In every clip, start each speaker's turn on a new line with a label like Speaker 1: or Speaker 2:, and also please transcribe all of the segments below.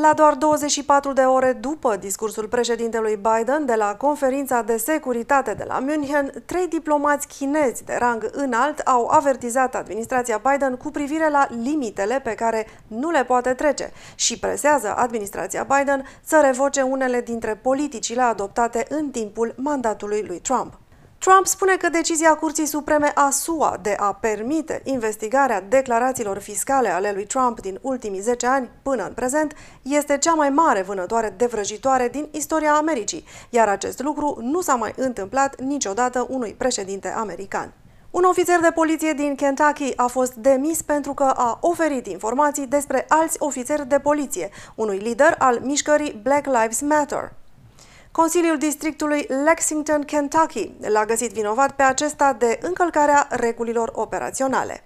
Speaker 1: La doar 24 de ore după discursul președintelui Biden de la conferința de securitate de la München, trei diplomați chinezi de rang înalt au avertizat administrația Biden cu privire la limitele pe care nu le poate trece și presează administrația Biden să revoce unele dintre politicile adoptate în timpul mandatului lui Trump. Trump spune că decizia Curții Supreme a SUA de a permite investigarea declarațiilor fiscale ale lui Trump din ultimii 10 ani până în prezent este cea mai mare vânătoare de vrăjitoare din istoria Americii, iar acest lucru nu s-a mai întâmplat niciodată unui președinte american. Un ofițer de poliție din Kentucky a fost demis pentru că a oferit informații despre alți ofițeri de poliție, unui lider al mișcării Black Lives Matter. Consiliul Districtului Lexington, Kentucky, l-a găsit vinovat pe acesta de încălcarea regulilor operaționale.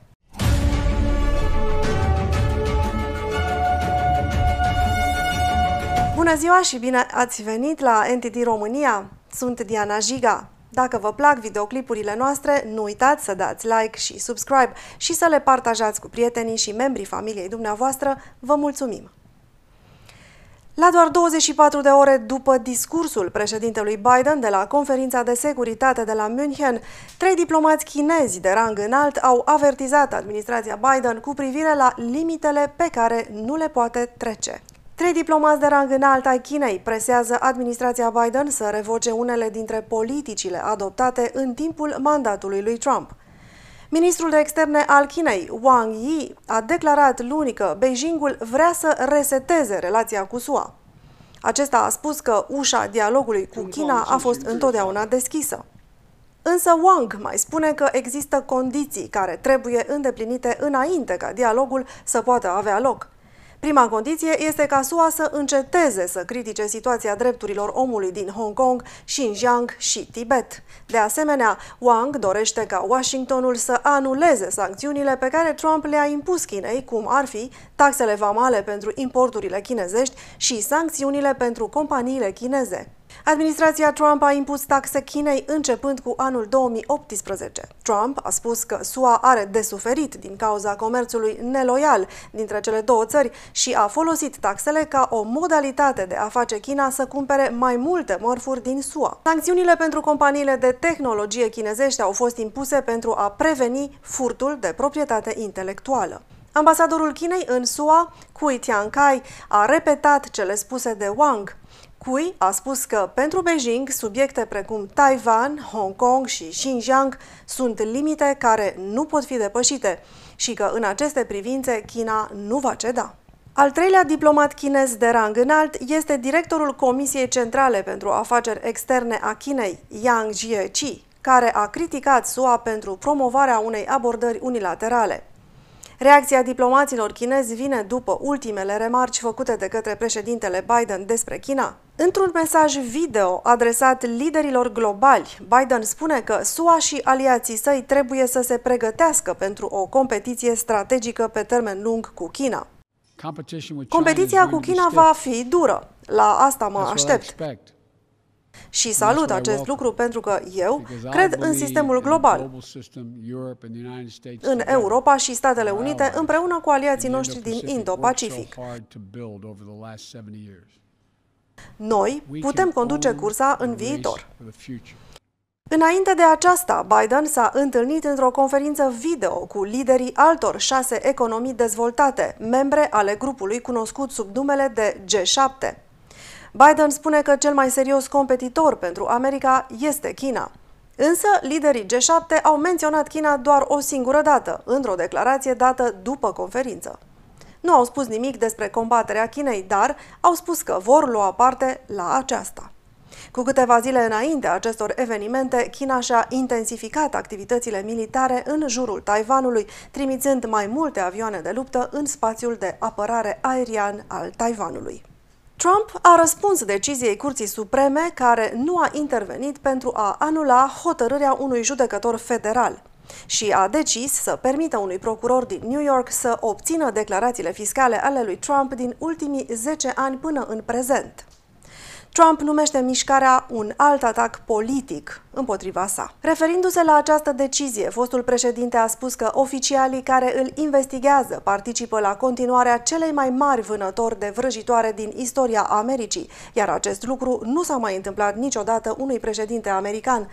Speaker 1: Bună ziua și bine ați venit la NTD România! Sunt Diana Jiga. Dacă vă plac videoclipurile noastre, nu uitați să dați like și subscribe și să le partajați cu prietenii și membrii familiei dumneavoastră. Vă mulțumim! La doar 24 de ore după discursul președintelui Biden de la conferința de securitate de la München, trei diplomați chinezi de rang înalt au avertizat administrația Biden cu privire la limitele pe care nu le poate trece. Trei diplomați de rang înalt ai Chinei presează administrația Biden să revoce unele dintre politicile adoptate în timpul mandatului lui Trump. Ministrul de externe al Chinei, Wang Yi, a declarat luni că Beijingul vrea să reseteze relația cu SUA. Acesta a spus că ușa dialogului cu China a fost întotdeauna deschisă. Însă Wang mai spune că există condiții care trebuie îndeplinite înainte ca dialogul să poată avea loc. Prima condiție este ca SUA să înceteze să critique situația drepturilor omului din Hong Kong, Xinjiang și Tibet. De asemenea, Wang dorește ca Washingtonul să anuleze sancțiunile pe care Trump le-a impus Chinei, cum ar fi taxele vamale pentru importurile chinezești și sancțiunile pentru companiile chineze. Administrația Trump a impus taxe Chinei începând cu anul 2018. Trump a spus că SUA are de suferit din cauza comerțului neloial dintre cele două țări și a folosit taxele ca o modalitate de a face China să cumpere mai multe mărfuri din SUA. Sancțiunile pentru companiile de tehnologie chinezești au fost impuse pentru a preveni furtul de proprietate intelectuală. Ambasadorul Chinei în SUA, Cui Tiankai, a repetat cele spuse de Wang. Cui a spus că pentru Beijing subiecte precum Taiwan, Hong Kong și Xinjiang sunt limite care nu pot fi depășite și că în aceste privințe China nu va ceda. Al treilea diplomat chinez de rang înalt este directorul Comisiei Centrale pentru Afaceri Externe a Chinei, Yang Jiechi, care a criticat SUA pentru promovarea unei abordări unilaterale. Reacția diplomaților chinezi vine după ultimele remarci făcute de către președintele Biden despre China. Într-un mesaj video adresat liderilor globali, Biden spune că SUA și aliații săi trebuie să se pregătească pentru o competiție strategică pe termen lung cu China. Competiția cu China va fi dură. La asta mă aștept. Și salut acest lucru pentru că eu cred în sistemul global, în Europa și Statele Unite împreună cu aliații noștri din Indo-Pacific. Noi putem conduce cursa în viitor. Înainte de aceasta, Biden s-a întâlnit într-o conferință video cu liderii altor șase economii dezvoltate, membre ale grupului cunoscut sub numele de G7. Biden spune că cel mai serios competitor pentru America este China. Însă, liderii G7 au menționat China doar o singură dată, într-o declarație dată după conferință. Nu au spus nimic despre combaterea Chinei, dar au spus că vor lua parte la aceasta. Cu câteva zile înainte acestor evenimente, China și-a intensificat activitățile militare în jurul Taiwanului, trimițând mai multe avioane de luptă în spațiul de apărare aerian al Taiwanului. Trump a răspuns deciziei Curții Supreme care nu a intervenit pentru a anula hotărârea unui judecător federal și a decis să permită unui procuror din New York să obțină declarațiile fiscale ale lui Trump din ultimii 10 ani până în prezent. Trump numește mișcarea un alt atac politic împotriva sa. Referindu-se la această decizie, fostul președinte a spus că oficialii care îl investigează participă la continuarea celei mai mari vânători de vrăjitoare din istoria Americii, iar acest lucru nu s-a mai întâmplat niciodată unui președinte american.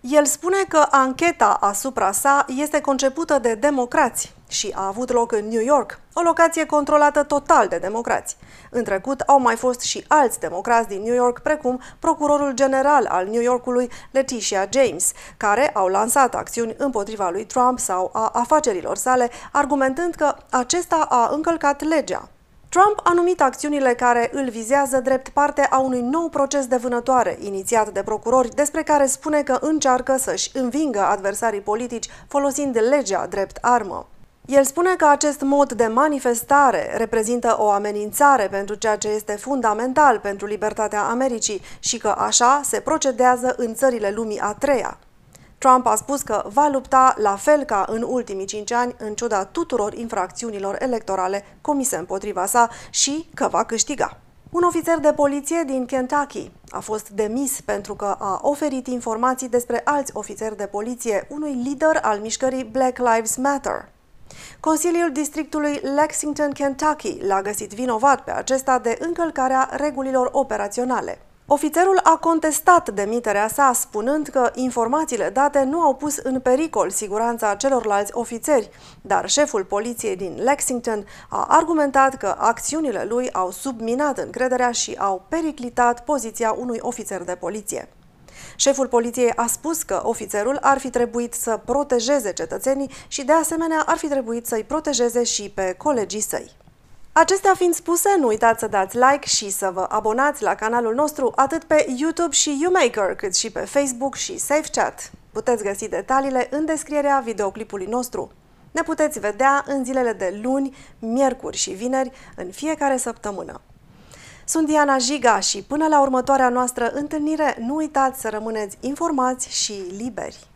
Speaker 1: El spune că ancheta asupra sa este concepută de democrați și a avut loc în New York, o locație controlată total de democrați. În trecut au mai fost și alți democrați din New York, precum procurorul general al New Yorkului, Letitia James, care au lansat acțiuni împotriva lui Trump sau a afacerilor sale, argumentând că acesta a încălcat legea. Trump a numit acțiunile care îl vizează drept parte a unui nou proces de vânătoare inițiat de procurori, despre care spune că încearcă să-și învingă adversarii politici folosind legea drept armă. El spune că acest mod de manifestare reprezintă o amenințare pentru ceea ce este fundamental pentru libertatea Americii și că așa se procedează în țările lumii a treia. Trump a spus că va lupta la fel ca în ultimii cinci ani, în ciuda tuturor infracțiunilor electorale comise împotriva sa și că va câștiga. Un ofițer de poliție din Kentucky a fost demis pentru că a oferit informații despre alți ofițeri de poliție unui lider al mișcării Black Lives Matter. Consiliul Districtului Lexington, Kentucky l-a găsit vinovat pe acesta de încălcarea regulilor operaționale. Ofițerul a contestat demiterea sa, spunând că informațiile date nu au pus în pericol siguranța celorlalți ofițeri, dar șeful poliției din Lexington a argumentat că acțiunile lui au subminat încrederea și au periclitat poziția unui ofițer de poliție. Șeful poliției a spus că ofițerul ar fi trebuit să protejeze cetățenii și de asemenea ar fi trebuit să-i protejeze și pe colegii săi. Acestea fiind spuse, nu uitați să dați like și să vă abonați la canalul nostru atât pe YouTube și YouMaker, cât și pe Facebook și SafeChat. Puteți găsi detaliile în descrierea videoclipului nostru. Ne puteți vedea în zilele de luni, miercuri și vineri în fiecare săptămână. Sunt Diana Jiga și până la următoarea noastră întâlnire, nu uitați să rămâneți informați și liberi.